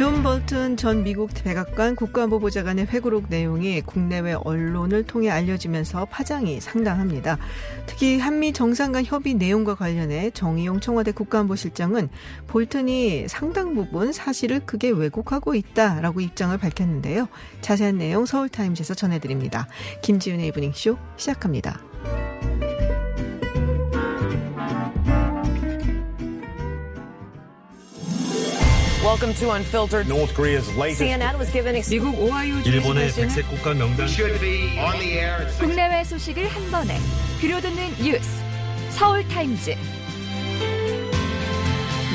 존 볼튼 전 미국 백악관 국가안보 보좌관의 회고록 내용이 국내외 언론을 통해 알려지면서 파장이 상당합니다. 특히 한미 정상 간 협의 내용과 관련해 정의용 청와대 국가안보실장은 볼튼이 상당 부분 사실을 크게 왜곡하고 있다라고 입장을 밝혔는데요. 자세한 내용 서울타임즈에서 전해드립니다. 김지윤의 이브닝쇼 시작합니다. Welcome to Unfiltered. North Korea's latest CNN was given 미국 오하이오 주에서 일본의 백색 국가 명단 should be on the air at six. 국내외 소식을 한 번에 들려듣는 뉴스 서울 타임즈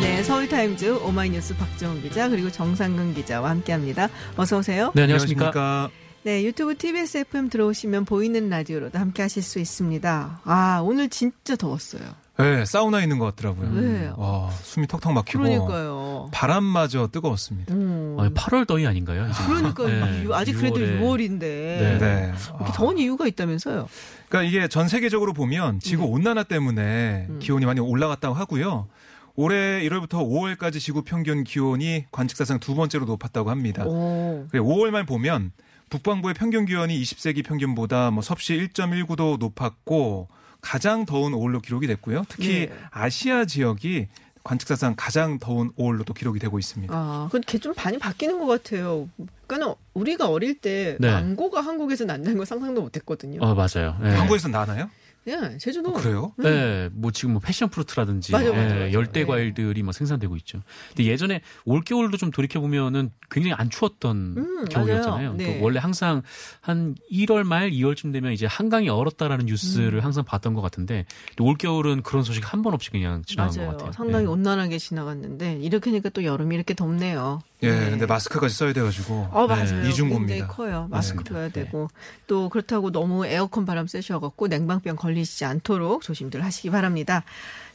네, 서울 타임즈 오마이뉴스 박정훈 기자 그리고 정상근 기자와 함께합니다. 어서 오세요. 네, 안녕하십니까. 네, 유튜브 TBS FM 들어오시면 보이는 라디오로도 함께 하실 수 있습니다. 아, 오늘 진짜 더웠어요. 네, 사우나 있는 것 같더라고요. 네. 와, 숨이 턱턱 막히고. 그러니까요. 바람마저 뜨거웠습니다. 음. 아, 8월 더위 아닌가요? 이제? 그러니까 네, 유- 아직 그래도 6월에. 6월인데 네. 네. 이렇게 아, 더운 이유가 있다면서요? 그러니까 이게 전 세계적으로 보면 지구 네. 온난화 때문에 음. 기온이 많이 올라갔다고 하고요. 올해 1월부터 5월까지 지구 평균 기온이 관측사상 두 번째로 높았다고 합니다. 오. 그래 5월말 보면 북반구의 평균 기온이 20세기 평균보다 뭐 섭씨 1.19도 높았고 가장 더운 5월로 기록이 됐고요. 특히 네. 아시아 지역이 관측사상 가장 더운 5월로 또 기록이 되고 있습니다. 아, 근데 좀 많이 바뀌는 것 같아요. 그러니까 우리가 어릴 때 네. 망고가 한국에서 난다는 거 상상도 못했거든요. 어, 맞아요. 네. 한국에서 나나요? 네, 제주도. 어, 그래요? 네, 뭐 지금 뭐 패션 프루트라든지 맞아, 맞아, 예, 맞아. 열대 네. 과일들이 뭐 생산되고 있죠. 근데 예전에 올 겨울도 좀 돌이켜 보면은 굉장히 안 추웠던 음, 겨울이었잖아요. 맞아요. 네. 또 원래 항상 한 1월 말 2월쯤 되면 이제 한강이 얼었다라는 뉴스를 음. 항상 봤던 것 같은데 또 올 겨울은 그런 소식 한 번 없이 그냥 지나간 맞아요. 것 같아요. 상당히 예. 온난하게 지나갔는데 이렇게 하니까 또 여름이 이렇게 덥네요. 예, 네. 근데 마스크까지 써야 돼가지고. 어, 맞아요. 네, 이중고입니다. 커요. 마스크 맞습니다. 껴야 되고. 또 그렇다고 너무 에어컨 바람 쐬셔갖고 냉방병 걸리시지 않도록 조심들 하시기 바랍니다.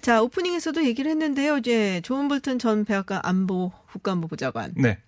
자, 오프닝에서도 얘기를 했는데요. 이제 조은 볼튼 전 백악관 안보, 국가안보 보좌관. 네.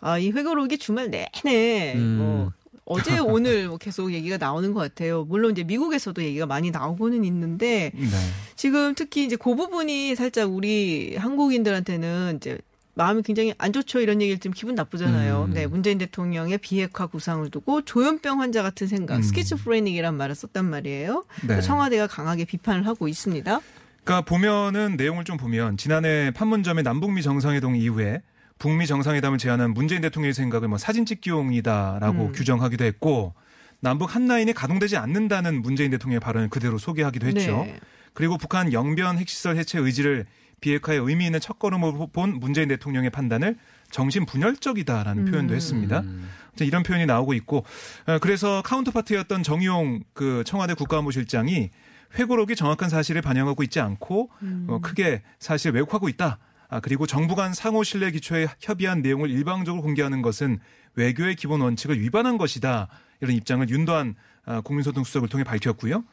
아, 이 회고록이 주말 내내 음. 뭐 어제 오늘 뭐 계속 얘기가 나오는 것 같아요. 물론 이제 미국에서도 얘기가 많이 나오고는 있는데 네. 지금 특히 이제 그 부분이 살짝 우리 한국인들한테는 이제 마음이 굉장히 안 좋죠. 이런 얘기를 좀 기분 나쁘잖아요. 음. 네, 문재인 대통령의 비핵화 구상을 두고 조현병 환자 같은 생각, 음. 스키즈프레닉이란 말을 썼단 말이에요. 네. 청와대가 강하게 비판을 하고 있습니다. 그러니까 보면은 내용을 좀 보면 지난해 판문점의 남북미 정상회동 이후에 북미 정상회담을 제안한 문재인 대통령의 생각을 뭐 사진 찍기용이다라고 음. 규정하기도 했고 남북 한 라인이 가동되지 않는다는 문재인 대통령의 발언을 그대로 소개하기도 했죠. 네. 그리고 북한 영변 핵시설 해체 의지를 비핵화에 의미 있는 첫걸음으로 본 문재인 대통령의 판단을 정신 분열적이다라는 음. 표현도 했습니다. 음. 이런 표현이 나오고 있고 어, 그래서 카운터파트였던 정의용 그 청와대 국가안보실장이 회고록이 정확한 사실을 반영하고 있지 않고 음. 어, 크게 사실 왜곡하고 있다. 아, 그리고 정부 간 상호 신뢰 기초에 협의한 내용을 일방적으로 공개하는 것은 외교의 기본 원칙을 위반한 것이다. 이런 입장을 윤도한 아, 국민소통수석을 통해 밝혔고요.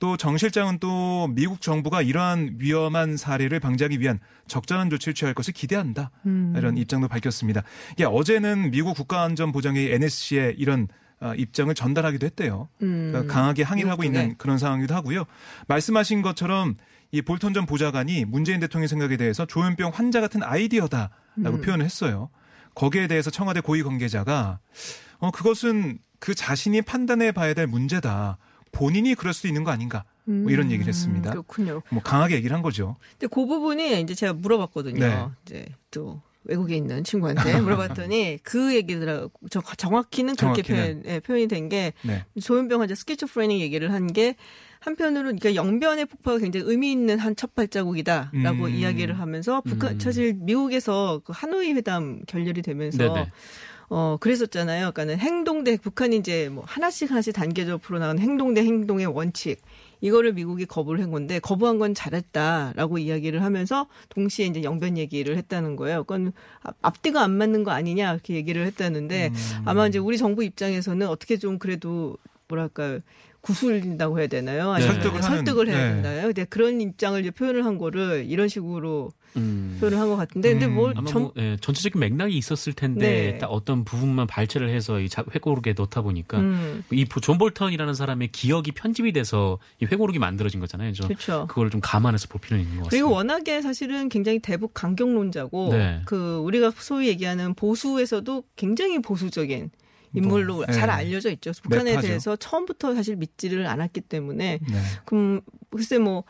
또 정 실장은 또 미국 정부가 이러한 위험한 사례를 방지하기 위한 적절한 조치를 취할 것을 기대한다. 음. 이런 입장도 밝혔습니다. 이게 어제는 미국 국가안전보장회 NSC에 이런 아, 입장을 전달하기도 했대요. 음. 그러니까 강하게 항의를 하고. 있는 그런 상황이기도 하고요. 말씀하신 것처럼 이 볼턴 전 보좌관이 문재인 대통령 생각에 대해서 조현병 환자 같은 아이디어다라고 음. 표현을 했어요. 거기에 대해서 청와대 고위 관계자가 어 그것은 그 자신이 판단해 봐야 될 문제다. 본인이 그럴 수도 있는 거 아닌가. 뭐 이런 얘기를 했습니다. 음, 그렇군요. 뭐 강하게 얘기를 한 거죠. 근데 그 부분이 이제 제가 물어봤거든요. 네. 이제 또 외국에 있는 친구한테 물어봤더니 그 얘기더라고. 저 정확히는 그렇게 정확히는. 표현, 예, 표현이 된게 네. 조현병 환자 스키즈프레닉 얘기를 한 게 한편으로 그러니까 영변의 폭파가 굉장히 의미 있는 한 첫 발자국이다라고 음. 이야기를 하면서 북한 음. 사실 미국에서 그 하노이 회담 결렬이 되면서 네네. 어 그랬었잖아요. 그러니까는 행동 대 북한이 이제 뭐 하나씩 하나씩 단계적으로 나가는 행동 대 행동의 원칙 이거를 미국이 거부를 한 건데 거부한 건 잘했다라고 이야기를 하면서 동시에 이제 영변 얘기를 했다는 거예요. 그건 앞- 앞뒤가 안 맞는 거 아니냐 이렇게 얘기를 했다는데 음. 아마 이제 우리 정부 입장에서는 어떻게 좀 그래도 뭐랄까 구슬린다고 해야 되나요? 아니면 설득을 설득을 해야 네. 되나요? 근데 그런 입장을 이제 표현을 한 거를 이런 식으로 음. 표현을 한 것 같은데, 근데 음. 뭘 아마 전, 뭐 예, 전체적인 맥락이 있었을 텐데 네. 딱 어떤 부분만 발췌를 해서 이 자- 회고록에 넣다 보니까 음, 이존 볼턴이라는 사람의 기억이 편집이 돼서 이 회고록이 만들어진 거잖아요. 그렇죠. 그걸 좀 감안해서 볼 필요는 있는 것 같습니다. 그리고 워낙에 사실은 굉장히 대북 강경론자고 네. 그 우리가 소위 얘기하는 보수에서도 굉장히 보수적인 인물로 뭐, 잘 네. 알려져 있죠. 북한에 매파죠. 대해서 처음부터 사실 믿지를 않았기 때문에 네. 그럼 글쎄 뭐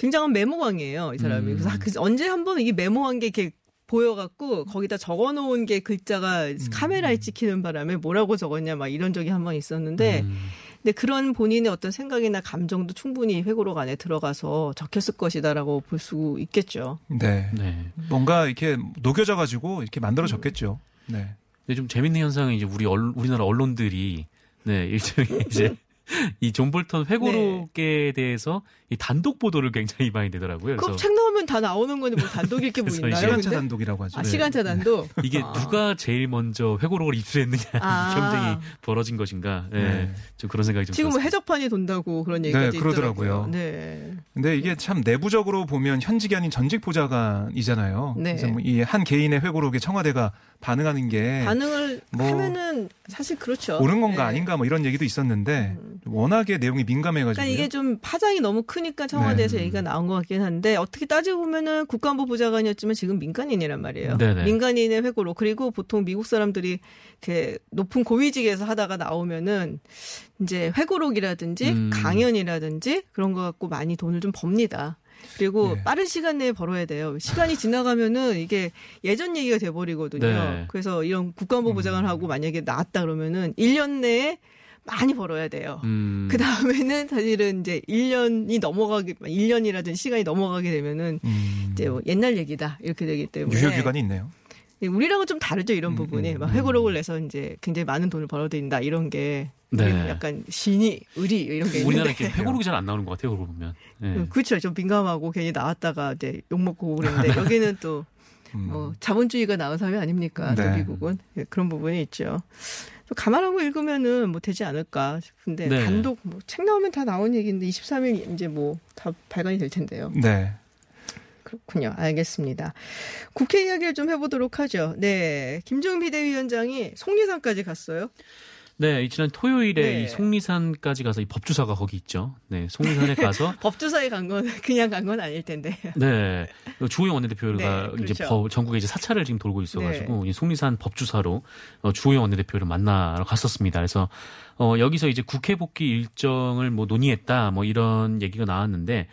굉장한 메모광이에요 이 사람이. 음. 그래서 그 언제 한번 이게 메모한 게 이렇게 보여갖고 거기다 적어놓은 게 글자가 음. 카메라에 찍히는 바람에 뭐라고 적었냐 막 이런 적이 한 번 있었는데 음. 근데 그런 본인의 어떤 생각이나 감정도 충분히 회고록 안에 들어가서 적혔을 것이다라고 볼 수 있겠죠. 네. 네. 뭔가 이렇게 녹여져 가지고 이렇게 만들어졌겠죠. 네. 근데 좀 재밌는 현상은 이제 우리 얼- 우리나라 언론들이 네 일종의 이제 이 존 볼턴 회고록에 대해서 이 단독 보도를 굉장히 많이 되더라고요. 그 그래서 책 나오면 다 나오는 건데 뭐 단독일 게 뭐 있나요? 시간차 근데? 단독이라고 하죠. 아, 네. 시간차 단독. 이게 아. 누가 제일 먼저 회고록을 입수했느냐 아. 이 경쟁이 벌어진 것인가. 네. 네. 좀 그런 생각이 좀 지금 뭐. 해적판이 돈다고 그런 얘기가 네, 그러더라고요. 네. 근데 이게 참 내부적으로 보면 현직이 아닌 전직 보좌관이잖아요. 네. 그래서 뭐 이 한 개인의 회고록에 청와대가 반응하는 게 반응을 뭐 하면은 사실 그렇죠. 옳은 건가 네. 아닌가 뭐 이런 얘기도 있었는데 워낙에 내용이 민감해가지고 그러니까 이게 좀 파장이 너무 크니까 청와대에서 네. 얘기가 나온 것 같긴 한데 어떻게 따지고 보면은 국가안보 보좌관이었지만 지금 민간인이란 말이에요. 네네. 민간인의 회고록 그리고 보통 미국 사람들이 이렇게 높은 고위직에서 하다가 나오면은 이제 회고록이라든지 음. 강연이라든지 그런 거 갖고 많이 돈을 좀 법니다. 그리고 네. 빠른 시간 내에 벌어야 돼요. 시간이 지나가면은 이게 예전 얘기가 돼버리거든요. 네. 그래서 이런 국가안보 보좌관하고 만약에 나왔다 그러면은 1년 내에 많이 벌어야 돼요. 음. 그 다음에는 사실은 이제 1년이 넘어가기, 1년이라든 시간이 넘어가게 되면은 음, 이제 뭐 옛날 얘기다. 이렇게 되기 때문에. 유효 기간이 있네요. 예, 우리랑은 좀 다르죠, 이런 음, 부분이. 음, 막 회고록을 내서 이제 굉장히 많은 돈을 벌어들인다, 이런 게. 네. 약간 신이, 의리, 이런 게 우리나라. 이렇게 회고록이 잘 안 나오는 것 같아요. 그러고 보면. 네. 그렇죠. 좀 민감하고 괜히 나왔다가 이제 욕 먹고 그러는데 여기는 또 음. 뭐 자본주의가 나온 사회 아닙니까? 또 네. 미국은. 예, 그런 부분이 있죠. 좀 감안하고 읽으면은 뭐 되지 않을까 싶은데 네. 단독 뭐 책 나오면 다 나온 얘기인데 23일 이제 뭐 다 발간이 될 텐데요. 네. 그렇군요. 알겠습니다. 국회 이야기를 좀 해보도록 하죠. 네. 김종 비대위원장이 속리산까지 갔어요. 네, 이 지난 토요일에 네. 이 속리산까지 가서 이 법주사가 거기 있죠. 네, 속리산에 가서 법조사에 간 건 그냥 간 건 아닐 텐데. 네, 주호영 원내대표가 네, 이제 그렇죠. 법- 전국에 이제 사찰을 지금 돌고 있어가지고 이 속리산 법주사로 어, 주호영 원내대표를 만나러 갔었습니다. 그래서 어, 여기서 이제 국회 복귀 일정을 뭐 논의했다, 뭐 이런 얘기가 나왔는데.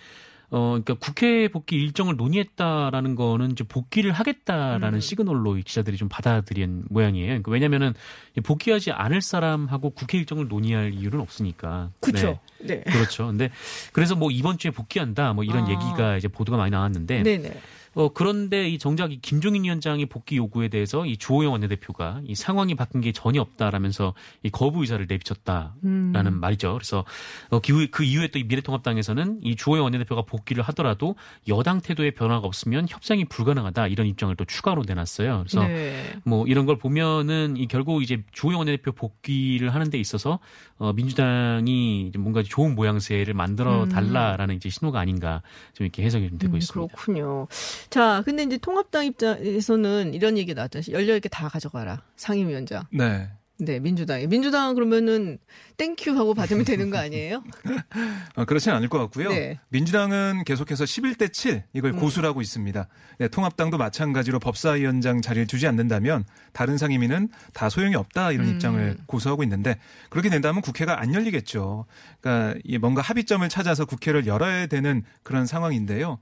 어, 그러니까 국회 복귀 일정을 논의했다라는 거는 이제 복귀를 하겠다라는 음. 시그널로 이 기자들이 좀 받아들인 모양이에요. 그러니까 왜냐면은 이 복귀하지 않을 사람하고 국회 일정을 논의할 이유는 없으니까. 그렇죠. 네. 네. 그렇죠. 근데 그래서 뭐 이번 주에 복귀한다 뭐 이런 아. 얘기가 이제 보도가 많이 나왔는데 네. 네 어 그런데 이 정작 이 김종인 위원장의 복귀 요구에 대해서 이 주호영 원내대표가 이 상황이 바뀐 게 전혀 없다라면서 이 거부 의사를 내비쳤다라는 음. 말이죠. 그래서 어, 그, 그 이후에 또 이 미래통합당에서는 이 주호영 원내대표가 복귀를 하더라도 여당 태도에 변화가 없으면 협상이 불가능하다 이런 입장을 또 추가로 내놨어요. 그래서 네. 뭐 이런 걸 보면은 이 결국 이제 주호영 원내대표 복귀를 하는 데 있어서 어 민주당이 뭔가 좋은 모양새를 만들어 음. 달라라는 이제 신호가 아닌가 좀 이렇게 해석이 좀 되고 음, 있습니다. 그렇군요. 자, 근데 이제 통합당 입장에서는 이런 얘기 나왔죠. 열려 있게 다 가져가라. 상임위원장. 네. 네, 민주당이. 민주당은 그러면은 thank you 하고 받으면 되는 거 아니에요? 어, 그렇지는 않을 것 같고요. 네. 민주당은 계속해서 11대 7 이걸 음. 고수를 하고 있습니다. 네, 통합당도 마찬가지로 법사위원장 자리를 주지 않는다면 다른 상임위는 다 소용이 없다 이런 음. 입장을 고수하고 있는데 그렇게 된다면 국회가 안 열리겠죠. 그러니까 이 뭔가 합의점을 찾아서 국회를 열어야 되는 그런 상황인데요.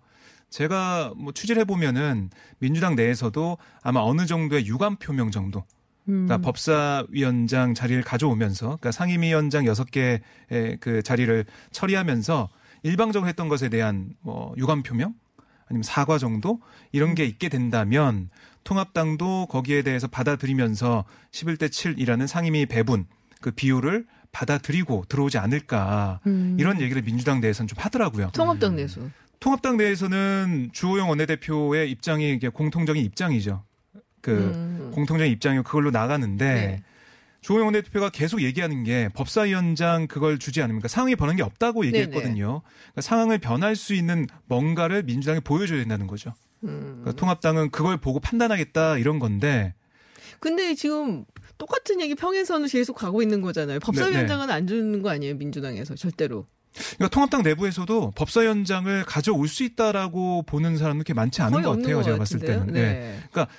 제가 뭐 취재를 해보면은 민주당 내에서도 아마 어느 정도의 유감 표명 정도 음. 그러니까 법사위원장 자리를 가져오면서 그러니까 상임위원장 여섯 개의 그 자리를 처리하면서 일방적으로 했던 것에 대한 뭐 유감 표명 아니면 사과 정도 이런 게 있게 된다면 통합당도 거기에 대해서 받아들이면서 11대 7이라는 상임위 배분 그 비율을 받아들이고 들어오지 않을까 음. 이런 얘기를 민주당 내에서는 좀 하더라고요. 통합당 내에서. 통합당 내에서는 주호영 원내대표의 입장이 공통적인 입장이죠. 그 음. 공통적인 입장이 그걸로 나가는데 네. 조영원 대표가 계속 얘기하는 게 법사위원장 그걸 주지 않습니까? 상황이 변한 게 없다고 얘기했거든요. 그러니까 상황을 변할 수 있는 뭔가를 민주당이 보여줘야 된다는 거죠. 음. 그러니까 통합당은 그걸 보고 판단하겠다 이런 건데 근데 지금 똑같은 얘기 평행선을 계속 가고 있는 거잖아요. 네, 법사위원장은 안 주는 거 아니에요, 민주당에서 절대로. 그러니까 통합당 내부에서도 법사위원장을 가져올 수 있다라고 보는 사람은 그렇게 많지 않은 것 같아요. 것 제가 봤을. 때는. 네. 그러니까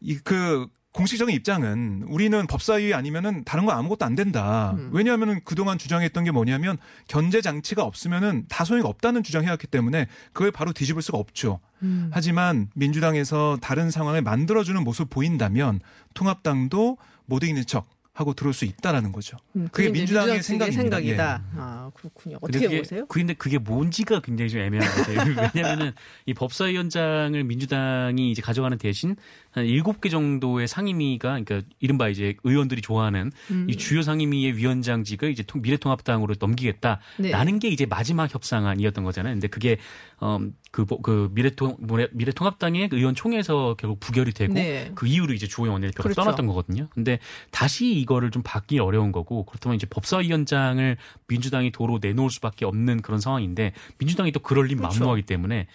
이 그 공식적인 입장은 우리는 법사위 아니면은 다른 거 아무것도 안 된다. 음. 왜냐하면은 그동안 주장했던 게 뭐냐면 견제 장치가 없으면은 다 소용이 없다는 주장해왔기 때문에 그걸 바로 뒤집을 수가 없죠. 음. 하지만 민주당에서 다른 상황을 만들어주는 모습 보인다면 통합당도 못 이기는 척 하고 들어올 수 있다라는 거죠. 음, 그게 이제 민주당의 생각입니다. 생각이다. 예. 아 그렇군요. 근데 어떻게 그게, 보세요? 근데 그게 뭔지가 굉장히 좀 애매한 것 같아요. 왜냐면은 이 법사위원장을 민주당이 이제 가져가는 대신 한 7개 정도의 상임위가 그러니까 이른바 이제 의원들이 좋아하는 음. 이 주요 상임위의 위원장직을 이제 통- 미래통합당으로 넘기겠다라는 네. 게 이제 마지막 협상안이었던 거잖아요. 근데 그게 어 그 그 미래통 미래- 미래통합당의 의원 총회에서 결국 부결이 되고 네. 그 이후로 이제 주호영 원내대표가 그렇죠. 떠났던 거거든요. 근데 다시 이거를 좀 받기 어려운 거고 그렇다면 이제 법사위원장을 민주당이 도로 내놓을 수밖에 없는 그런 상황인데 민주당이 또 그럴 리 그렇죠. 만무하기 때문에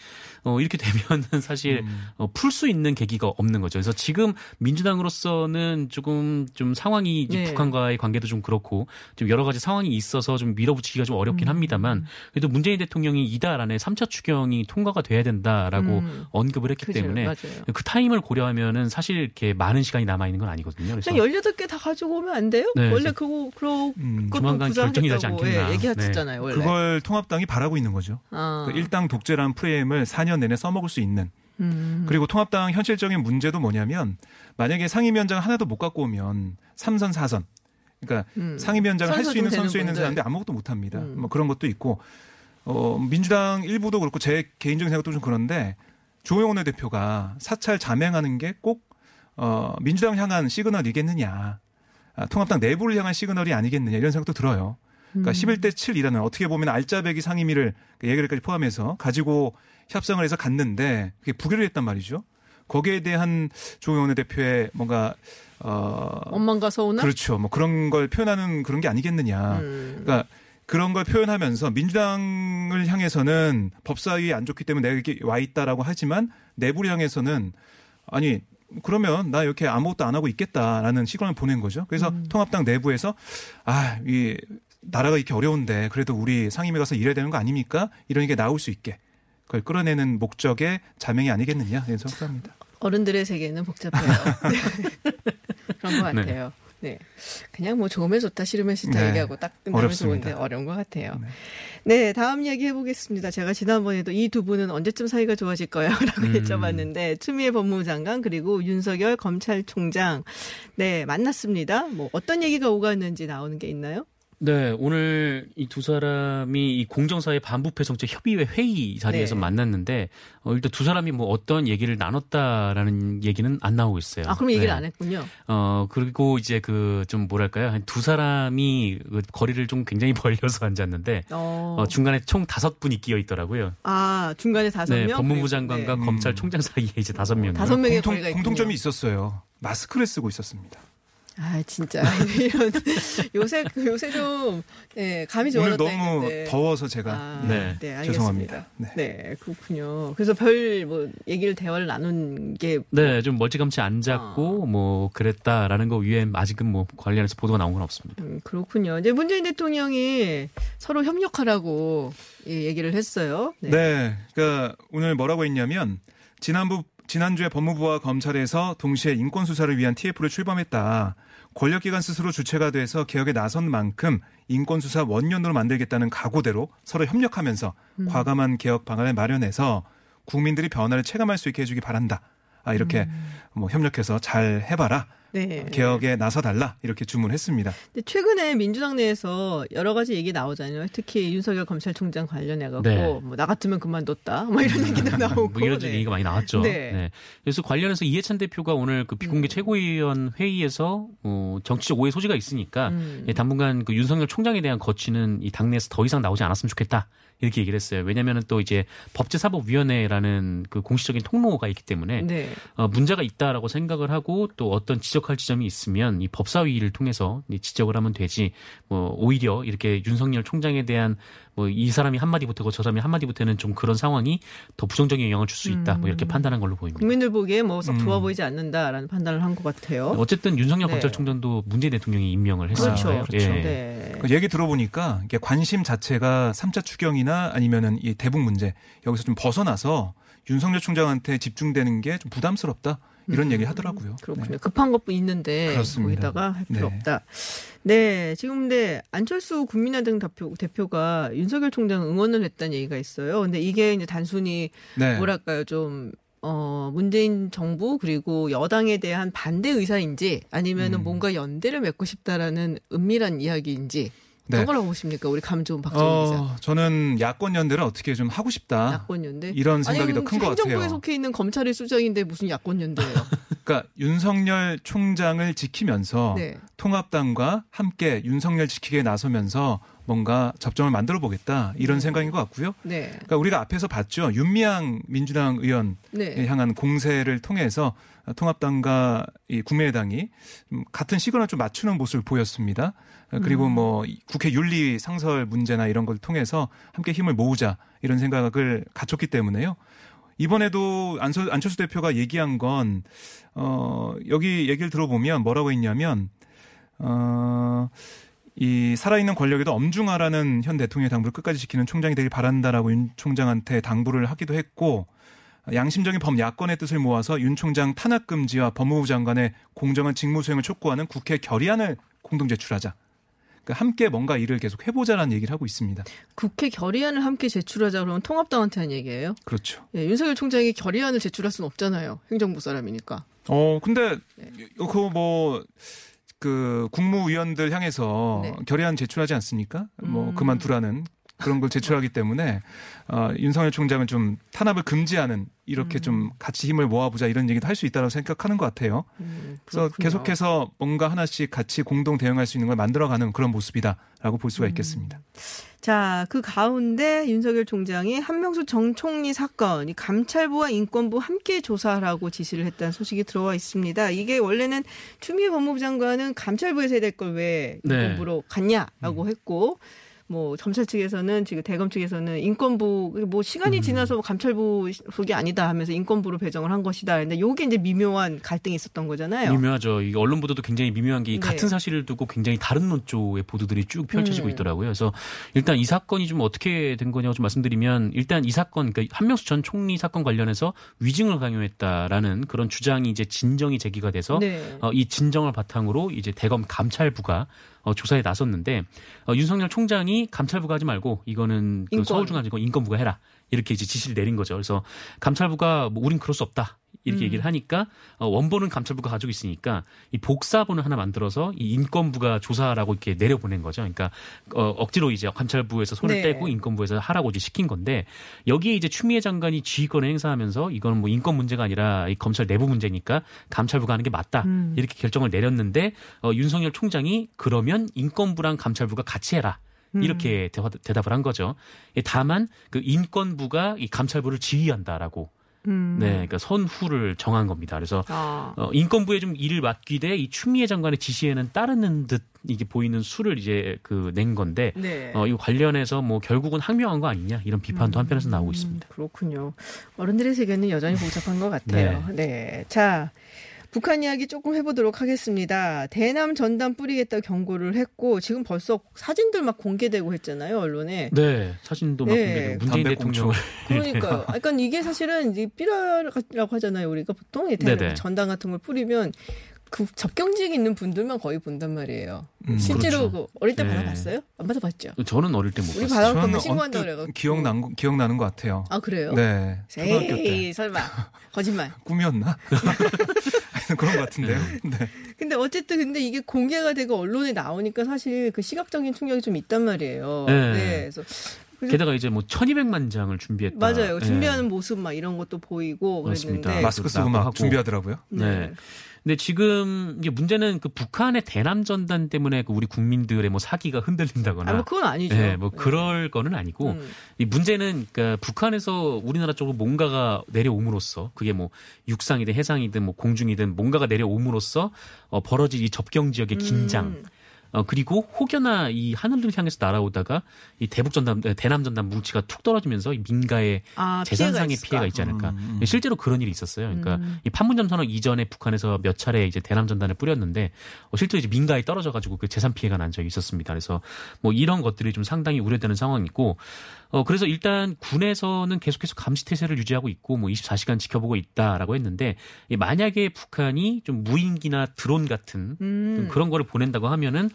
어 이렇게 되면은 사실 음. 어, 풀 수 있는 계기가 없는 거죠. 그래서 지금 민주당으로서는 조금 좀 상황이 이제 네. 북한과의 관계도 좀 그렇고 좀 여러 가지 상황이 있어서 좀 밀어붙이기가 좀 어렵긴 음. 합니다만 그래도 문재인 대통령이 이달 안에 3차 추경이 통과가 돼야 된다라고 음. 언급을 했기 그죠, 때문에 맞아요. 그 타임을 고려하면은 사실 이렇게 많은 시간이 남아 있는 건 아니거든요. 그래서 그냥 18개 다 가지고 오면 안 돼요? 네, 원래 그거 그러 음, 조만간 결정이 나지 않겠나. 예, 얘기하셨잖아요, 원래. 그걸 통합당이 바라고 있는 거죠. 아. 그 일당 독재라는 프레임을 4년 내내 써먹을 수 있는. 음. 그리고 통합당 현실적인 문제도 뭐냐면 만약에 상임위원장 하나도 못 갖고 오면 3선 4선. 그러니까 음. 상임위원장을 할 수 있는 선수에 있는 사람들이 아무것도 못 합니다. 음. 뭐 그런 것도 있고 어 민주당 일부도 그렇고 제 개인적인 생각도 좀 그런데 조영원 원내대표가 사찰 자맹하는 게꼭 어, 민주당 향한 시그널이겠느냐. 아, 통합당 내부를 향한 시그널이 아니겠느냐 이런 생각도 들어요. 그러니까 11대 7이라는 어떻게 보면 알짜배기 상임위를 그 예결까지 포함해서 가지고 협상을 해서 갔는데 그게 부결을 했단 말이죠. 거기에 대한 조영원 대표의 뭔가 어 엄마가 서운한? 그렇죠. 뭐 그런 걸 표현하는 그런 게 아니겠느냐. 음. 그러니까 그런 걸 표현하면서 민주당을 향해서는 법사위에 안 좋기 때문에 내가 이렇게 와 있다라고 하지만 내부를 향해서는 아니 그러면 나 이렇게 아무것도 안 하고 있겠다라는 시그널을 보낸 거죠. 그래서 음. 통합당 내부에서 아, 이 나라가 이렇게 어려운데 그래도 우리 상임위 가서 일해야 되는 거 아닙니까? 이런 게 나올 수 있게 그걸 끌어내는 목적의 자명이 아니겠느냐 이런 생각합니다. 어른들의 세계는 복잡해요. 네. 그런 것 네. 같아요. 네. 그냥 뭐 좋으면 좋다, 싫으면 싫다 네. 얘기하고 딱 끝나면 어렵습니다. 좋은데 어려운 것 같아요. 네. 네, 다음 이야기 해보겠습니다. 제가 지난번에도 이 두 분은 언제쯤 사이가 좋아질 거야? 라고 음. 여쭤봤는데, 추미애 법무장관, 그리고 윤석열 검찰총장, 네, 만났습니다. 뭐, 어떤 얘기가 오갔는지 나오는 게 있나요? 네, 오늘 이 두 사람이 이 공정사회 반부패 정책 협의회 회의 자리에서 네. 만났는데 어, 일단 두 사람이 뭐 어떤 얘기를 나눴다라는 얘기는 안 나오고 있어요. 아, 그럼 얘기를 네. 안 했군요. 어 그리고 이제 그 좀 뭐랄까요 한 두 사람이 그 거리를 좀 굉장히 벌려서 앉았는데 어. 어, 중간에 총 다섯 분이 끼어 있더라고요. 아, 중간에 다섯 네, 명? 법무부 장관과 네. 검찰총장 사이에 이제 다섯 명. 다섯 명의 공통. 공통점이 있었어요. 마스크를 쓰고 있었습니다. 아, 진짜. 이런, 요새, 요새 좀, 네, 감이 오늘 좋아졌다 너무 했는데. 더워서 제가 아, 네. 네, 알겠습니다. 죄송합니다. 네. 네. 그렇군요. 그래서 별 뭐 얘기를 대화를 나눈 게 네, 좀 멀찌감치 앉았고 뭐 그랬다라는 거 위에 아직은 뭐 관련해서 보도가 나온 건 없습니다. 음, 그렇군요. 이제 문재인 대통령이 서로 협력하라고 예, 얘기를 했어요. 네. 그러니까 오늘 뭐라고 했냐면 지난부 지난주에 법무부와 검찰에서 동시에 인권 수사를 위한 TF를 출범했다. 권력기관 스스로 주체가 돼서 개혁에 나선 만큼 인권 수사 원년으로 만들겠다는 각오대로 서로 협력하면서 음. 과감한 개혁 방안을 마련해서 국민들이 변화를 체감할 수 있게 해주기 바란다. 아 이렇게 음. 뭐 협력해서 잘 해봐라. 네. 개혁에 나서 달라 이렇게 주문했습니다. 근데 최근에 민주당 내에서 여러 가지 얘기 나오잖아요. 특히 윤석열 검찰총장 관련해 갖고 네. 뭐나 같으면 그만뒀다. 뭐 이런 얘기도 나오고. 뭐 이런 네. 얘기가 많이 나왔죠. 네. 네. 그래서 관련해서 이해찬 대표가 오늘 그 비공개 음. 최고위원 회의에서 어, 정치적 오해 소지가 있으니까 음. 예, 당분간 그 윤석열 총장에 대한 거취는 이 당내에서 더 이상 나오지 않았으면 좋겠다. 이렇게 얘기를 했어요. 왜냐하면 또 이제 법제사법위원회라는 그 공식적인 통로가 있기 때문에 네. 어, 문제가 있다라고 생각을 하고 또 어떤 지적 지적할 지점이 있으면 이 법사위를 통해서 지적을 하면 되지 뭐 오히려 이렇게 윤석열 총장에 대한 뭐 이 사람이 한마디 못하고 저 사람이 한마디 못하는 좀 그런 상황이 더 부정적인 영향을 줄 수 있다. 뭐 이렇게 판단한 걸로 보입니다. 국민들 보기에 뭐썩 좋아 음. 보이지 않는다라는 판단을 한 것 같아요. 어쨌든 윤석열 네. 검찰총장도 문재인 대통령이 임명을 그렇죠. 했어요. 그렇죠. 예. 네. 그 얘기 들어보니까 이게 관심 자체가 3차 추경이나 아니면은 이 대북 문제 여기서 좀 벗어나서 윤석열 총장한테 집중되는 게 좀 부담스럽다 이런 얘기 하더라고요. 음, 그렇군요. 네. 급한 것도 있는데 그렇습니다. 거기다가 할 필요 네. 없다. 네, 지금 근데 안철수 국민의당 대표, 대표가 윤석열 총장 응원을 했다는 얘기가 있어요. 근데 이게 이제 단순히 네. 뭐랄까요 좀 어, 문재인 정부 그리고 여당에 대한 반대 의사인지 아니면은 음. 뭔가 연대를 맺고 싶다라는 은밀한 이야기인지 네. 어떤 거라고 보십니까? 우리 감 좋은 박정희 기자. 어, 저는 야권 연대를 어떻게 좀 하고 싶다. 야권 연대? 이런 생각이 더 큰것 행정부에 같아요. 속해 있는 검찰의 수장인데 무슨 야권 연대예요? 그러니까 윤석열 총장을 지키면서 네. 통합당과 함께 윤석열 지키기에 나서면서 뭔가 접점을 만들어 보겠다 이런 음. 생각인 것 같고요. 네. 그러니까 우리가 앞에서 봤죠. 윤미향 민주당 의원 네. 향한 공세를 통해서 통합당과 이 국민의당이 좀 같은 시그널을 좀 맞추는 모습을 보였습니다. 그리고 음. 뭐 국회 윤리 상설 문제나 이런 걸 통해서 함께 힘을 모으자 이런 생각을 갖췄기 때문에요. 이번에도 안철, 안철수 대표가 얘기한 건, 어, 여기 얘기를 들어보면 뭐라고 했냐면, 어, 이 살아있는 권력에도 엄중하라는 현 대통령의 당부를 끝까지 지키는 총장이 되길 바란다라고 윤 총장한테 당부를 하기도 했고, 양심적인 범 야권의 뜻을 모아서 윤 총장 탄압 금지와 법무부 장관의 공정한 직무 수행을 촉구하는 국회 결의안을 공동 제출하자. 그러니까 함께 뭔가 일을 계속 해보자라는 얘기를 하고 있습니다. 국회 결의안을 함께 제출하자 그러면 통합당한테 한 얘기예요? 그렇죠. 예, 윤석열 총장이 결의안을 제출할 수는 없잖아요. 행정부 사람이니까. 어, 근데 그뭐 그 국무위원들 향해서 네. 결의안 제출하지 않습니까? 뭐 음. 그만두라는 그런 걸 제출하기 때문에 어, 윤석열 총장은 좀 탄압을 금지하는 이렇게 음. 좀 같이 힘을 모아보자 이런 얘기도 할 수 있다고 생각하는 것 같아요. 음, 그래서. 계속해서 뭔가 하나씩 같이 공동 대응할 수 있는 걸 만들어가는 그런 모습이다라고 볼 음. 수가 있겠습니다. 자, 그 가운데 윤석열 총장이 한명수 정 총리 사건, 이 감찰부와 인권부 함께 조사하라고 지시를 했다는 소식이 들어와 있습니다. 이게 원래는 추미애 법무부 장관은 감찰부에서 해야 될 걸왜 네. 인권부로 갔냐라고 했고, 뭐 검찰 측에서는 지금 대검 측에서는 인권부 뭐 시간이 지나서 감찰부 속이 아니다 하면서 인권부로 배정을 한 것이다. 근데 요게 이제 미묘한 갈등이 있었던 거잖아요. 미묘하죠. 이 언론 보도도 굉장히 미묘한 게 네. 같은 사실을 두고 굉장히 다른 논조의 보도들이 쭉 펼쳐지고 음. 있더라고요. 그래서 일단 이 사건이 좀 어떻게 된 거냐고 좀 말씀드리면 일단 이 사건 그러니까 한명수 전 총리 사건 관련해서 위증을 강요했다라는 그런 주장이 이제 진정이 제기가 돼서 네. 어, 이 진정을 바탕으로 이제 대검 감찰부가 어, 조사에 나섰는데 어, 윤석열 총장이 감찰부가 하지 말고 이거는 그 인권. 서울중앙지검 인권부가 해라 이렇게 이제 지시를 내린 거죠. 그래서 감찰부가 뭐 우린 그럴 수 없다 이렇게 음. 얘기를 하니까 어, 원본은 감찰부가 가지고 있으니까 이 복사본을 하나 만들어서 이 인권부가 조사하라고 이렇게 내려보낸 거죠. 그러니까 어, 억지로 이제 감찰부에서 손을 네. 떼고 인권부에서 하라고 이제 시킨 건데 여기에 이제 추미애 장관이 지휘권을 행사하면서 이거는 뭐 인권 문제가 아니라 이 검찰 내부 문제니까 감찰부가 하는 게 맞다 음. 이렇게 결정을 내렸는데 어, 윤석열 총장이 그러면 인권부랑 감찰부가 같이 해라. 음. 이렇게 대화- 대답을 한 거죠. 예, 다만 그 인권부가 이 감찰부를 지휘한다라고 음. 네, 그러니까 선후를 정한 겁니다. 그래서 아. 어, 인권부에 좀 일을 맡기되 이 추미애 장관의 지시에는 따르는 듯 이게 보이는 수를 이제 그 낸 건데 네. 어, 이거 관련해서 뭐 결국은 항명한 거 아니냐 이런 비판도 한편에서 나오고 있습니다. 그렇군요. 어른들의 세계는 여전히 복잡한 것 같아요. 네. 자, 북한 이야기 조금 해보도록 하겠습니다. 대남 전단 뿌리겠다 경고를 했고 지금 벌써 사진들 막 공개되고 했잖아요 언론에. 네, 사진도 막 네. 공개되고 문재인 담배 대통령을 그러니까요. 그러니까 이게 사실은 이제 삐라라고 하잖아요. 우리가 보통 이 대남 네네. 전단 같은 걸 뿌리면 그 접경지에 있는 분들만 거의 본단 말이에요. 음, 실제로 그렇죠. 그 어릴 때 네. 받아봤어요? 안 받아봤죠? 저는 어릴 때못 우리 봤어요. 받아- 저는 그러면 신고한다 그래가지고. 기억난 거- 기억나는 것 같아요. 아 그래요? 네, 초등학교 때 에이 설마 거짓말. 꿈이었나? 하여튼 그런 것 같은데요. 네. 근데 어쨌든 근데 이게 공개가 되고 언론에 나오니까 사실 그 시각적인 충격이 좀 있단 말이에요. 네. 그래서 게다가 이제 뭐 1200만 장을 준비했다. 맞아요. 예. 준비하는 모습 막 이런 것도 보이고 맞습니다. 그랬는데 마스크 쓰고 막 하고. 준비하더라고요. 네. 근데 지금 이게 문제는 그 북한의 대남 전단 때문에 그 우리 국민들의 뭐 사기가 흔들린다거나 아, 뭐 그건 아니죠. 네, 뭐 그럴 거는 아니고 음. 이 문제는 그러니까 북한에서 우리나라 쪽으로 뭔가가 내려옴으로써 그게 뭐 육상이든 해상이든 뭐 공중이든 뭔가가 내려옴으로써 어, 벌어질 이 접경 지역의 긴장 음. 어, 그리고 혹여나 이 하늘을 향해서 날아오다가 이 대북 전단, 대남 전단 뭉치가 툭 떨어지면서 이 민가의 아, 재산상의 피해가 피해가? 있지 않을까. 음, 음. 실제로 그런 일이 있었어요. 그러니까 음. 이 판문점 선언 이전에 북한에서 몇 차례 이제 대남 전단을 뿌렸는데 어, 실제로 이제 민가에 떨어져 가지고 그 재산 피해가 난 적이 있었습니다. 그래서 뭐 이런 것들이 좀 상당히 우려되는 상황이고 어 그래서 일단 군에서는 계속해서 감시 태세를 유지하고 있고 뭐 24시간 지켜보고 있다라고 했는데 이 만약에 북한이 좀 무인기나 드론 같은 음. 좀 그런 거를 보낸다고 하면은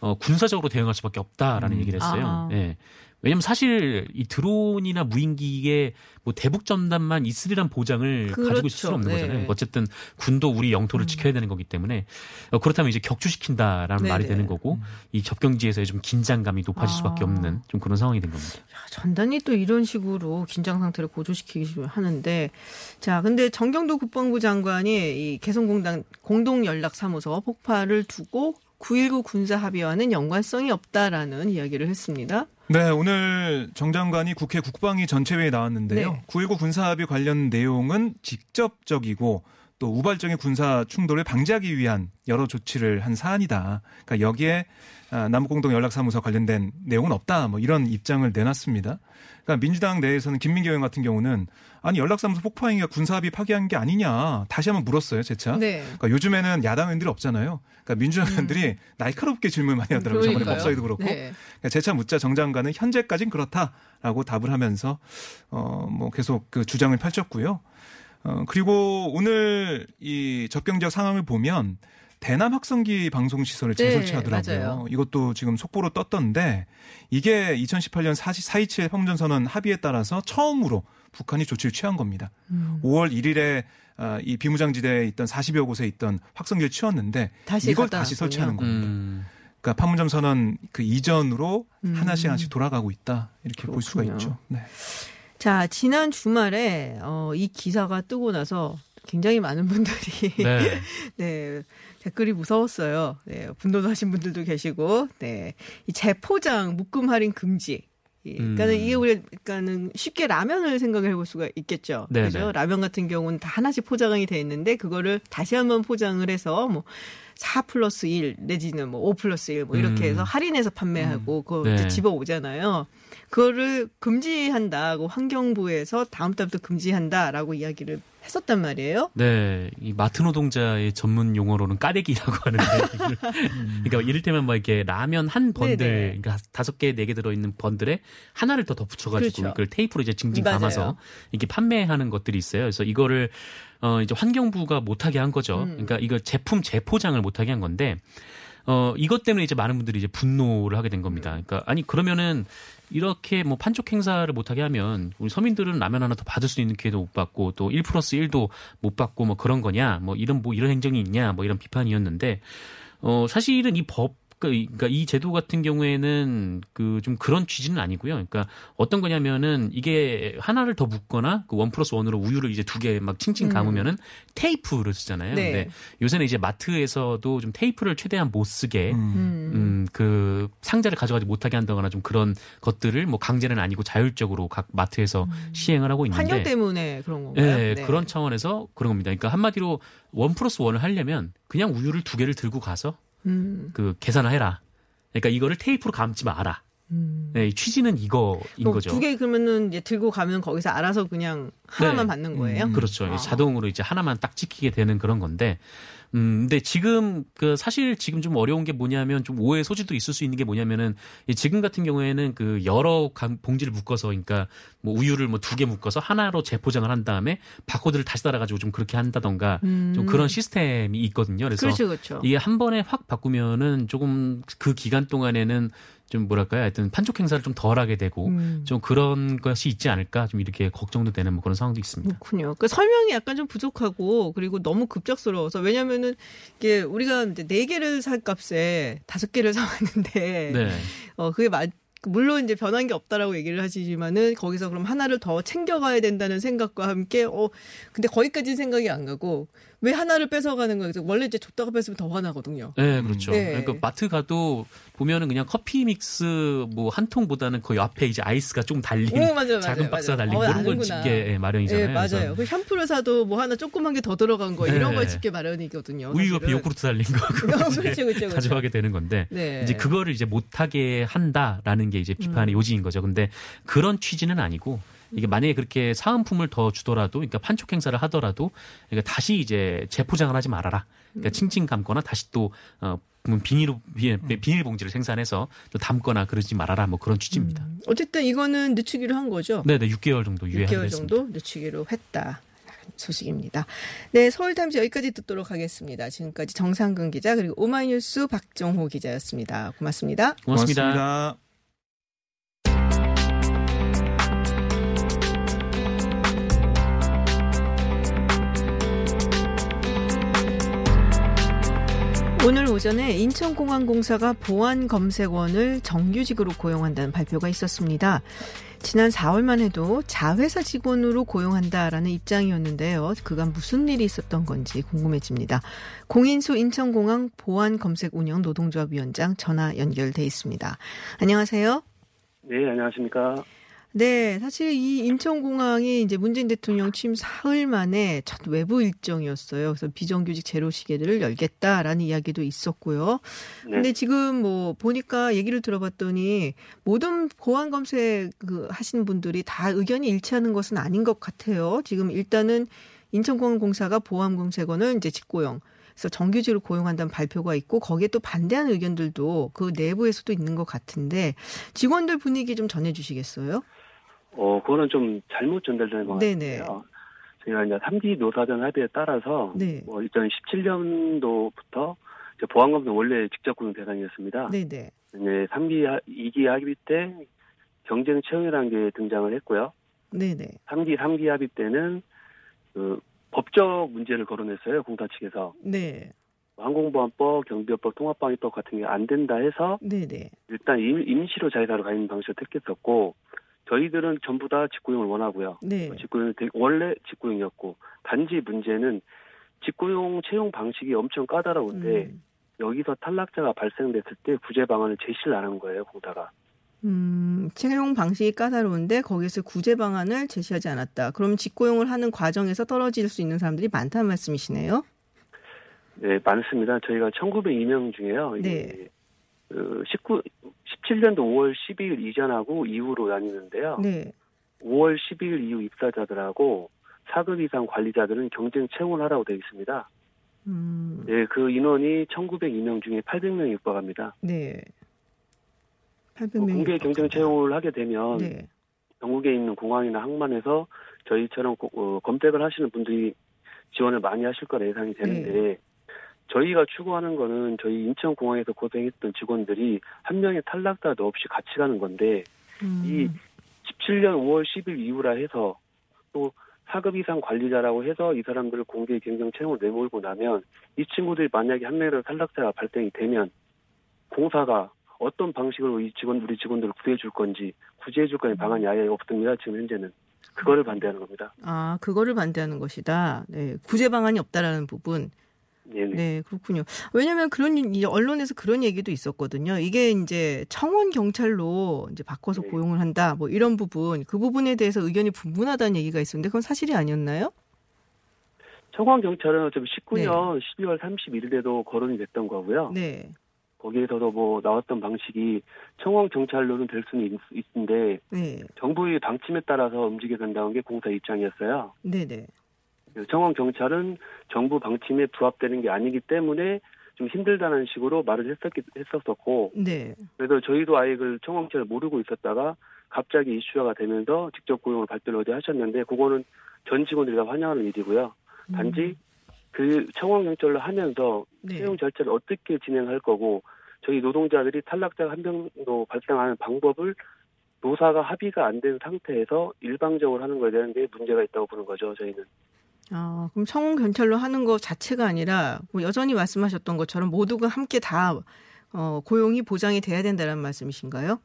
어, 군사적으로 대응할 수밖에 없다라는 음. 얘기를 했어요. 아. 예. 왜냐면 사실 이 드론이나 무인기에 뭐 대북 전단만 있으리란 보장을 가지고 있을 그렇죠. 수는 없는 네. 거잖아요. 어쨌든 군도 우리 영토를 음. 지켜야 되는 거기 때문에 어, 그렇다면 이제 격추시킨다라는 말이 네네. 되는 거고 이 접경지에서의 좀 긴장감이 높아질 아. 수밖에 없는 좀 그런 상황이 된 겁니다. 야, 전단이 또 이런 식으로 긴장 상태를 고조시키기 하는데 자 근데 정경도 국방부 장관이 이 개성공단 공동연락사무소 폭발을 두고 9.19 군사 합의와는 연관성이 없다라는 이야기를 했습니다. 네, 오늘 정 장관이 국회 국방위 전체회의에 나왔는데요. 네. 9.19 군사합의 관련 내용은 직접적이고 또 우발적인 군사 충돌을 방지하기 위한 여러 조치를 한 사안이다. 그러니까 여기에 아, 남북공동 연락사무소 관련된 내용은 없다. 뭐 이런 입장을 내놨습니다. 그러니까 민주당 내에서는 김민기 의원 같은 경우는 아니 연락사무소 폭파행위가 군사합의 파기한 게 아니냐 다시 한번 물었어요, 재차. 네. 그러니까 요즘에는 야당 의원들이 없잖아요. 그러니까 민주당 의원들이 날카롭게 질문 많이 하더라고요. 저번에 음. 법사위도 그렇고. 네. 그러니까 재차 묻자 정 장관은 현재까지는 그렇다라고 답을 하면서 어뭐 계속 그 주장을 펼쳤고요. 어 그리고 오늘 이 접경 지역 상황을 보면 대남 확성기 방송 시설을 네, 재설치하더라고요. 맞아요. 이것도 지금 속보로 떴던데 이게 2018년 427 판문점 선언 합의에 따라서 처음으로 북한이 조치를 취한 겁니다. 음. 5월 1일에 아, 이 비무장지대에 있던 40여 곳에 있던 확성기를 치웠는데 다시 이걸 다시. 설치하는 겁니다. 음. 그러니까 판문점 선언 그 이전으로 음. 하나씩 하나씩 돌아가고 있다 이렇게 볼 수가 그렇군요. 있죠. 네. 자 지난 주말에 어, 이 기사가 뜨고 나서 굉장히 많은 분들이 네. 네, 댓글이 무서웠어요. 네, 분노도 하신 분들도 계시고, 네, 이 재포장 묶음 할인 금지. 이, 그러니까 는 음. 이게 우리가 그러니까는 쉽게 라면을 생각해 볼 수가 있겠죠. 네네. 그죠? 라면 같은 경우는 다 하나씩 포장이 돼 있는데 그거를 다시 한번 포장을 해서 뭐 4 플러스 1 내지는 뭐5 플러스 1 뭐 이렇게 음. 해서 할인해서 판매하고 그거 네. 이제 집어 오잖아요. 그거를 금지한다고 환경부에서 다음 달부터 금지한다라고 이야기를 했었단 말이에요. 네, 이 마트 노동자의 전문 용어로는 까대기라고 하는데, 이걸- 그러니까 이를테면 뭐 이렇게 라면 한 번들, 네네. 그러니까 다섯 개, 네 개 들어있는 번들에 하나를 더 덧붙여가지고 그렇죠. 그걸 테이프로 이제 징징 맞아요. 감아서 이렇게 판매하는 것들이 있어요. 그래서 이거를 어 이제 환경부가 못하게 한 거죠. 음. 그러니까 이거 제품 재포장을 못하게 한 건데. 어, 이것 때문에 이제 많은 분들이 이제 분노를 하게 된 겁니다. 그러니까, 아니, 그러면은, 이렇게 뭐 판촉 행사를 못하게 하면, 우리 서민들은 라면 하나 더 받을 수 있는 기회도 못 받고, 또 1 플러스 1도 못 받고, 뭐 그런 거냐, 뭐 이런, 뭐 이런 행정이 있냐, 뭐 이런 비판이었는데, 어, 사실은 이 법, 그러니까 이 제도 같은 경우에는 그 좀 그런 취지는 아니고요. 그러니까 어떤 거냐면은 이게 하나를 더 묶거나 그원 플러스 원으로 우유를 이제 두 개 막 칭칭 감으면은 테이프를 쓰잖아요. 음. 네. 근데 요새는 이제 마트에서도 좀 테이프를 최대한 못 쓰게 음. 음. 음, 그 상자를 가져가지 못하게 한다거나 좀 그런 것들을 뭐 강제는 아니고 자율적으로 각 마트에서 시행을 하고 있는데 음. 환경 때문에 그런 건가요? 예, 네. 그런 차원에서 그런 겁니다. 그러니까 한마디로 원 플러스 원을 하려면 그냥 우유를 두 개를 들고 가서 음, 그 계산을 해라. 그러니까 이거를 테이프로 감지 마라. 음. 네, 이 취지는 이거인 뭐 거죠. 두 개 그러면은 이제 들고 가면 거기서 알아서 그냥 하나만 네. 받는 거예요. 음. 그렇죠. 아. 자동으로 이제 하나만 딱 찍히게 되는 그런 건데, 음, 근데 지금 그 사실 지금 좀 어려운 게 뭐냐면 좀 오해 소지도 있을 수 있는 게 뭐냐면은 이 지금 같은 경우에는 그 여러 감- 봉지를 묶어서 그러니까 뭐 우유를 뭐 두 개 묶어서 하나로 재포장을 한 다음에 바코드를 다시 달아가지고 좀 그렇게 한다던가 음. 좀 그런 시스템이 있거든요. 그래서 그렇죠, 그렇죠. 이게 한 번에 확 바꾸면은 조금 그 기간 동안에는 좀 뭐랄까요, 하여튼 판촉 행사를 좀 덜하게 되고 음. 좀 그런 것이 있지 않을까 좀 이렇게 걱정도 되는 뭐 그런 상황도 있습니다. 그렇군요. 그 설명이 약간 좀 부족하고 그리고 너무 급작스러워서 왜냐면은 이게 우리가 이제 네 개를 살 값에 다섯 개를 사왔는데 네. 어 그게 맞 물론 이제 변한 게 없다라고 얘기를 하시지만은 거기서 그럼 하나를 더 챙겨가야 된다는 생각과 함께 어 근데 거기까지 생각이 안 가고 왜 하나를 뺏어가는 거예요? 원래 이제 줬다가 뺏으면 더 화나거든요. 네, 그렇죠. 네. 그러니까 마트 가도 보면은 그냥 커피 믹스 뭐 한 통보다는 그 옆에 이제 아이스가 좀 달린 오, 맞아요, 작은 맞아요, 박스가 맞아요. 달린 어, 그런 걸 아는구나. 집게 예, 마련이잖아요. 네, 맞아요. 그 샴푸를 사도 뭐 하나 조그만 게 더 들어간 거 이런 네. 걸 집게 마련이거든요. 우유 옆에. 요구르트 달린 거 그거 그렇죠, 그렇죠, 그렇죠. 가져가게 되는 건데 네. 이제 그거를 이제 못하게 한다라는 게 이제 비판의 음. 요지인 거죠. 근데 그런 취지는 아니고 이게 만약에 그렇게 사은품을 더 주더라도, 그러니까 판촉 행사를 하더라도, 그러니까 다시 이제 재포장을 하지 말아라. 음. 그러니까 칭칭 감거나 다시 또 어, 비닐 비닐 봉지를 생산해서 또 담거나 그러지 말아라. 뭐 그런 취지입니다. 어쨌든 이거는 늦추기로 한 거죠. 네 네 6개월 정도 유예하기로 6개월 했습니다. 정도 늦추기로 했다. 소식입니다. 네, 서울타임즈 여기까지 듣도록 하겠습니다. 지금까지 정상근 기자 그리고 오마이뉴스 박정호 기자였습니다. 고맙습니다. 고맙습니다. 고맙습니다. 오늘 오전에 인천공항공사가 보안검색원을 정규직으로 고용한다는 발표가 있었습니다. 지난 4월만 해도 자회사 직원으로 고용한다라는 입장이었는데요. 그간 무슨 일이 있었던 건지 궁금해집니다. 공인수 인천공항 보안검색 운영 노동조합 위원장 전화 연결돼 있습니다. 안녕하세요. 네, 안녕하십니까. 네, 사실 이 인천공항이 이제 문재인 대통령 취임 사흘 만에 첫 외부 일정이었어요. 그래서 비정규직 제로 시계들을 열겠다라는 이야기도 있었고요. 네. 근데 지금 뭐 보니까 얘기를 들어봤더니 모든 보안 검색 그 하시는 분들이 다 의견이 일치하는 것은 아닌 것 같아요. 지금 일단은 인천공항공사가 보안 검색원을 이제 직고용 그래서 정규직으로 고용한다는 발표가 있고 거기에 또 반대하는 의견들도 그 내부에서도 있는 것 같은데 직원들 분위기 좀 전해주시겠어요? 어, 그거는 좀 잘못 전달된 것 네네. 같아요. 저희가 이제 3기 노사전 합의에 따라서 네. 뭐 2017년도부터 보안검사 원래 직접 고용 대상이었습니다. 네네. 이제 3기, 2기 합의 때 경쟁 채용이라는 게 등장을 했고요. 네네. 3기, 3기 합의 때는 그 법적 문제를 거론했어요. 공사 측에서. 네. 항공보안법, 경비업법, 통합방위법 같은 게 안 된다 해서 네네. 일단 임, 임시로 자회사로 가 있는 방식을 택했었고 저희들은 전부 다 직고용을 원하고요. 네. 직고용 원래 직고용이었고 단지 문제는 직고용 채용 방식이 엄청 까다로운데 음. 여기서 탈락자가 발생됐을 때 구제 방안을 제시를 안 한 거예요 공사가. 음, 채용 방식이 까다로운데 거기서 구제 방안을 제시하지 않았다. 그럼 직고용을 하는 과정에서 떨어질 수 있는 사람들이 많다는 말씀이시네요. 네 많습니다. 저희가 1902명 중에요. 네. 이게 그 19, 17년도 5월 12일 이전하고 이후로 나뉘는데요. 네. 5월 12일 이후 입사자들하고 4급 이상 관리자들은 경쟁 채용을 하라고 되어 있습니다. 음, 네, 그 인원이 1902명 중에 800명에 육박합니다. 네. 뭐 800명이 공개 경쟁 채용을 하게 되면 네. 전국에 있는 공항이나 항만에서 저희처럼 고- 어, 검색을 하시는 분들이 지원을 많이 하실 거라 예상이 되는데 네. 저희가 추구하는 거는 저희 인천공항에서 고생했던 직원들이 한 명의 탈락자도 없이 같이 가는 건데 음, 이 17년 5월 10일 이후라 해서 또 4급 이상 관리자라고 해서 이 사람들을 공개 경쟁 채용을 내몰고 나면 이 친구들이 만약에 한 명이라도 탈락자가 발생이 되면 공사가 어떤 방식으로 이 직원 우리 직원들을 구해줄 건지 구제해줄 건지 방안이 아예 없습니다. 지금 현재는 그거를 반대하는 겁니다. 아, 그거를 반대하는 것이다. 네. 구제 방안이 없다라는 부분. 네네. 네, 그렇군요. 왜냐면 그런 이 언론에서 그런 얘기도 있었거든요. 이게 이제 청원 경찰로 이제 바꿔서 네. 고용을 한다. 뭐 이런 부분, 그 부분에 대해서 의견이 분분하다는 얘기가 있었는데 그건 사실이 아니었나요? 청원 경찰은 어차피 19년 12월 31일에도 거론이 됐던 거고요. 네. 거기에서도 뭐 나왔던 방식이 청원 경찰로는 될 수는 있, 있는데 네. 정부의 방침에 따라서 움직여 된다는 게 공사 입장이었어요. 네, 네. 청원 경찰은 정부 방침에 부합되는 게 아니기 때문에 좀 힘들다는 식으로 말을 했었기, 했었었고 네. 그래서 저희도 아예 그 청원 경찰을 모르고 있었다가 갑자기 이슈화가 되면서 직접 고용을 발표를 어제 하셨는데 그거는 전 직원들이 다 환영하는 일이고요. 단지 그 청원 경찰로 하면서 네. 채용 절차를 어떻게 진행할 거고 저희 노동자들이 탈락자가 한 명도 발생하는 방법을 노사가 합의가 안 된 상태에서 일방적으로 하는 거에 대한 게 문제가 있다고 보는 거죠. 저희는. 아, 그럼 청원 경찰로 하는 것 자체가 아니라 뭐 여전히 말씀하셨던 것처럼 모두가 함께 다 어, 고용이 보장이 돼야 된다는 말씀이신가요?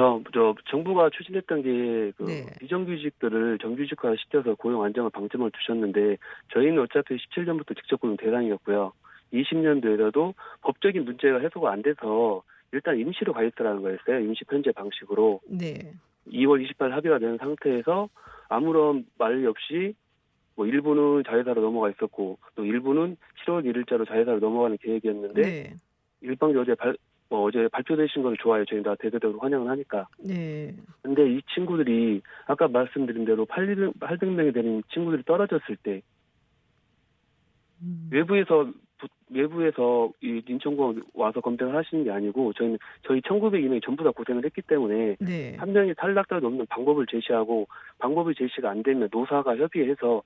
그쵸. 저 정부가 추진했던 게그 네. 비정규직들을 정규직화 시켜서 고용 안정을 방점을 두셨는데 저희는 어차피 17년부터 직접 고용 대상이었고요. 20년도에도 법적인 문제가 해소가 안 돼서 일단 임시로 가 있더라는 거였어요. 임시 편제 방식으로. 네. 2월 28일 합의가 된 상태에서 아무런 말이 없이 뭐 일부는 자회사로 넘어가 있었고 또 일부는 7월 1일자로 자회사로 넘어가는 계획이었는데 네. 일방적으로 어제 발, 뭐 어제 발표되신 걸 좋아요. 저희 다 대대적으로 환영을 하니까. 네. 근데 이 친구들이 아까 말씀드린 대로 800, 800명이 되는 친구들이 떨어졌을 때 음. 외부에서 부- 외부에서 이 인천공항 와서 검색을 하시는 게 아니고 저희는 저희 1902명이 전부 다 고생을 했기 때문에 네. 한 명이 탈락자도 없는 방법을 제시하고 방법이 제시가 안 되면 노사가 협의해서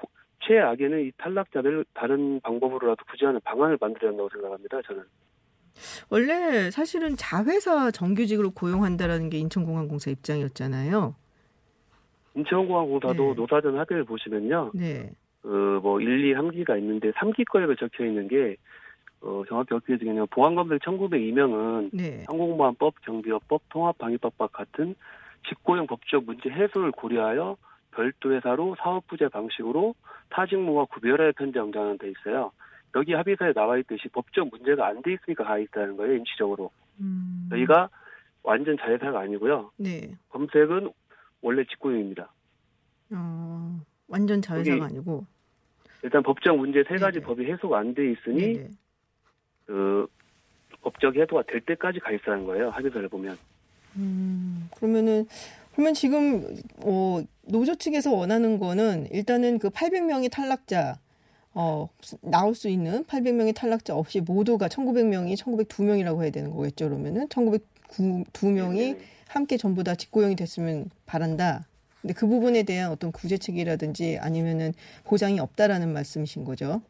호- 최악에는 이 탈락자들 다른 방법으로라도 구제하는 방안을 만들어야 한다고 생각합니다. 저는. 원래 사실은 자회사 정규직으로 고용한다라는 게 인천공항공사 입장이었잖아요. 인천공항공사도 네. 노사전 합의를 보시면요. 네. 그, 뭐, 1, 2, 3기가 있는데, 3기 거에 적혀 있는 게, 어, 정확히 어떻게 되냐면, 보안검색 1902명은 네. 항공보안법, 경비업법, 통합방위법과 같은 직고용 법적 문제 해소를 고려하여 별도 회사로 사업부재 방식으로 타직무와 구별하여 편제 정장하는 데 있어요. 여기 합의서에 나와 있듯이 법적 문제가 안 돼 있으니까 가 있다는 거예요, 임시적으로. 음. 저희가 완전 자회사가 아니고요. 네. 검색은 원래 직고용입니다. 어, 완전 자회사가 아니고. 일단 법적 문제 세 가지 네네. 법이 해소가 안 돼 있으니 네네. 그 법적 해소가 될 때까지 가 있다는 거예요. 합의서를 보면. 음, 그러면은 그러면 지금 어, 노조 측에서 원하는 거는 일단은 그 800명의 탈락자 어, 나올 수 있는 800명의 탈락자 없이 모두가 1900명이 1902명이라고 해야 되는 거겠죠. 그러면은 1902명이 네. 함께 전부 다 직고용이 됐으면 바란다. 근데 그 부분에 대한 어떤 구제책이라든지 아니면은 보장이 없다라는 말씀이신 거죠.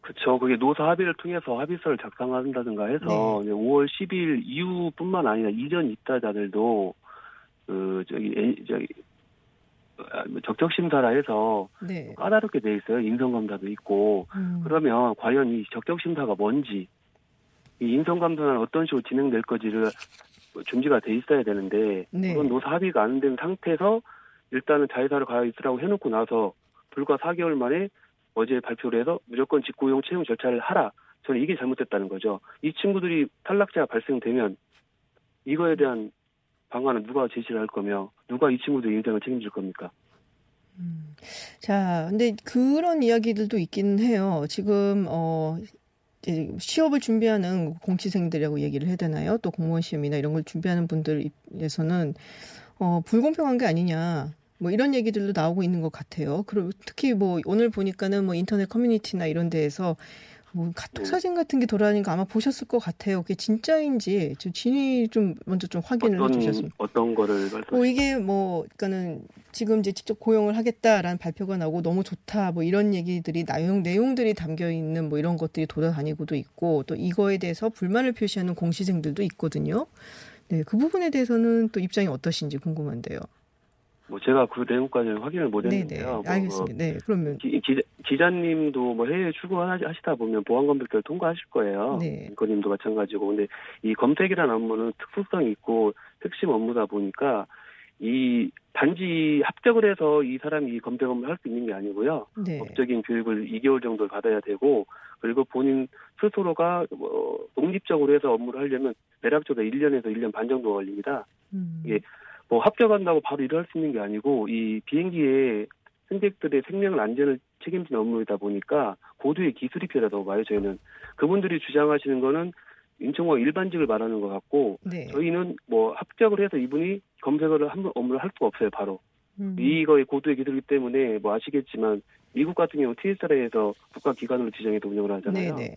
그렇죠. 그게 노사 합의를 통해서 합의서를 작성한다든가 해서 이제 5월 10일 이후뿐만 아니라 이전 입사자들도 그 저기 에- 저기 아, 적적 심사라 해서 네. 까다롭게 돼 있어요. 인성 감사도 있고 음, 그러면 과연 이 적적 심사가 뭔지 이 인성 감사는 어떤 식으로 진행될 거지를 준비가 돼 있어야 되는데 네. 그런 노사 합의가 안 된 상태에서 일단은 자회사를 가 있으라고 해놓고 나서 불과 4개월 만에 어제 발표를 해서 무조건 직고용 채용 절차를 하라. 저는 이게 잘못됐다는 거죠. 이 친구들이 탈락자가 발생되면 이거에 대한 방안은 누가 제시를 할 거며 누가 이 친구들 인생을 책임질 겁니까? 자, 근데 그런 이야기들도 있기는 해요. 지금 어 취업을 준비하는 공시생들이라고 얘기를 해야 되나요? 또 공무원 시험이나 이런 걸 준비하는 분들에서는 어 불공평한 게 아니냐. 뭐 이런 얘기들도 나오고 있는 것 같아요. 그리고 특히 뭐 오늘 보니까는 뭐 인터넷 커뮤니티나 이런 데에서 뭐 카톡 네. 사진 같은 게 돌아다니까 아마 보셨을 것 같아요. 그게 진짜인지 좀 진위 좀 먼저 좀 확인을 어떤 해주셨으면. 어떤 거를 말씀? 뭐 이게 뭐 그러니까는 지금 이제 직접 고용을 하겠다라는 발표가 나고 너무 좋다 뭐 이런 얘기들이 내용 내용들이 담겨 있는 뭐 이런 것들이 돌아다니고도 있고 또 이거에 대해서 불만을 표시하는 공시생들도 있거든요. 네, 그 부분에 대해서는 또 입장이 어떠신지 궁금한데요. 뭐 제가 그 내용까지 확인을 못했는데요. 뭐 알겠습니다. 네, 그러면 기, 기, 기 자님도 뭐 해외 출근하시다 보면 보안 검색을 통과하실 거예요. 네. 인권님도 마찬가지고. 근데 이 검색이라는 업무는 특수성이 있고 핵심 업무다 보니까 이 단지 합격을 해서 이 사람이 이 검색 업무를 할 수 있는 게 아니고요. 네, 법적인 교육을 2개월 정도 받아야 되고 그리고 본인 스스로가 뭐 독립적으로 해서 업무를 하려면 대략적으로 1년에서 1년 반 정도 걸립니다. 음, 예. 뭐 합격한다고 바로 일을 할 수 있는 게 아니고 이 비행기에 승객들의 생명 안전을 책임지는 업무이다 보니까 고도의 기술이 필요하다고 봐요 저희는. 그분들이 주장하시는 거는 인천공항 일반직을 말하는 것 같고 네, 저희는 뭐 합격을 해서 이분이 검색을 한 업무를 할 수가 없어요 바로. 음, 이거의 고도의 기술이기 때문에 뭐 아시겠지만 미국 같은 경우 TSR에서 국가 기관으로 지정해서 운영을 하잖아요. 네, 네,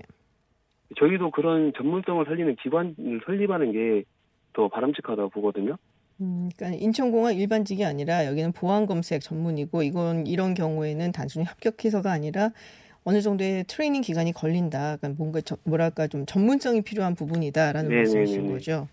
저희도 그런 전문성을 살리는 기관을 설립하는 게 더 바람직하다고 보거든요. 음, 그러니까 인천공항 일반직이 아니라 여기는 보안 검색 전문이고 이건 이런 경우에는 단순히 합격해서가 아니라 어느 정도의 트레이닝 기간이 걸린다. 그러니까 뭔가 저, 뭐랄까 좀 전문성이 필요한 부분이다라는 네네네네. 말씀이신 거죠.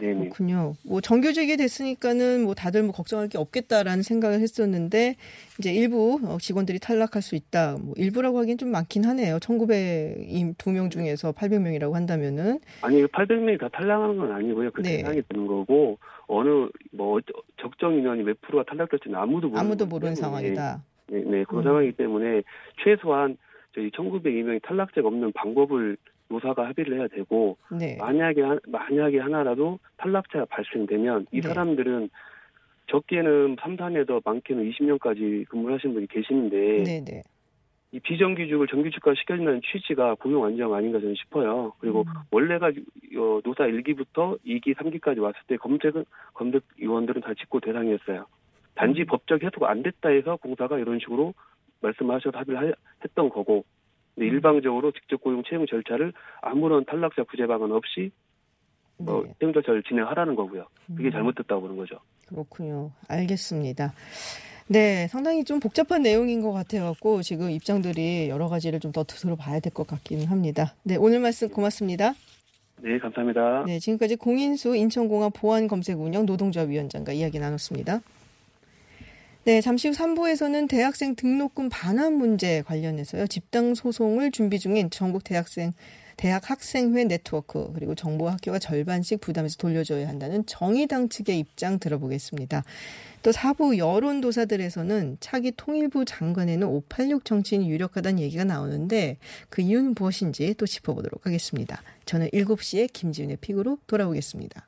네네. 그렇군요. 뭐 정규직이 됐으니까는 뭐 다들 뭐 걱정할 게 없겠다라는 생각을 했었는데 이제 일부 어, 직원들이 탈락할 수 있다. 뭐 일부라고 하기엔 좀 많긴 하네요. 1,902명 중에서 800명이라고 한다면은 아니 800명이 다 탈락하는 건 아니고요. 그 네. 대상이 되는 거고 어느 뭐 어쩌- 적정 인원이 몇 프로가 탈락될지는 아무도 모르는 아무도 모르는 상황이다. 네, 네, 그 음. 상황이기 때문에 최소한 저희 1,902명이 탈락자가 없는 방법을 노사가 합의를 해야 되고 네. 만약에 한- 만약에 하나라도 탈락자가 발생되면 이 네. 사람들은 적게는 3, 4년에도 많게는 20년까지 근무를 하신 분이 계시는데 네, 네. 이 비정규직을 정규직화 시켜준다는 취지가 고용 안정 아닌가 저는 싶어요. 그리고 음. 원래가 어, 노사 1기부터 2기, 3기까지 왔을 때 검색은 검색 위원들은 다 직고 대상이었어요. 단지 음. 법적 해소가 안 됐다 해서 공사가 이런 식으로 말씀하셔서 합의를 하- 했던 거고 근데 음. 일방적으로 직접 고용 채용 절차를 아무런 탈락자 구제 방안 없이 어, 네. 채용 절차를 진행하라는 거고요. 그게 음. 잘못됐다고 보는 거죠. 그렇군요. 알겠습니다. 네, 상당히 좀 복잡한 내용인 것 같아갖고 지금 입장들이 여러 가지를 좀 더 들어봐야 될 것 같기는 합니다. 네, 오늘 말씀 고맙습니다. 네, 감사합니다. 네, 지금까지 공인수 인천공항 보안검색운영 노동조합위원장과 이야기 나눴습니다. 네, 잠시 후 3부에서는 대학생 등록금 반환 문제 관련해서요. 집단 소송을 준비 중인 전국 대학생 대학 학생회 네트워크 그리고 정부와 학교가 절반씩 부담해서 돌려줘야 한다는 정의당 측의 입장 들어보겠습니다. 또 4부 여론조사들에서는 차기 통일부 장관에는 586 정치인이 유력하다는 얘기가 나오는데 그 이유는 무엇인지 또 짚어보도록 하겠습니다. 저는 7시에 김지윤의 픽으로 돌아오겠습니다.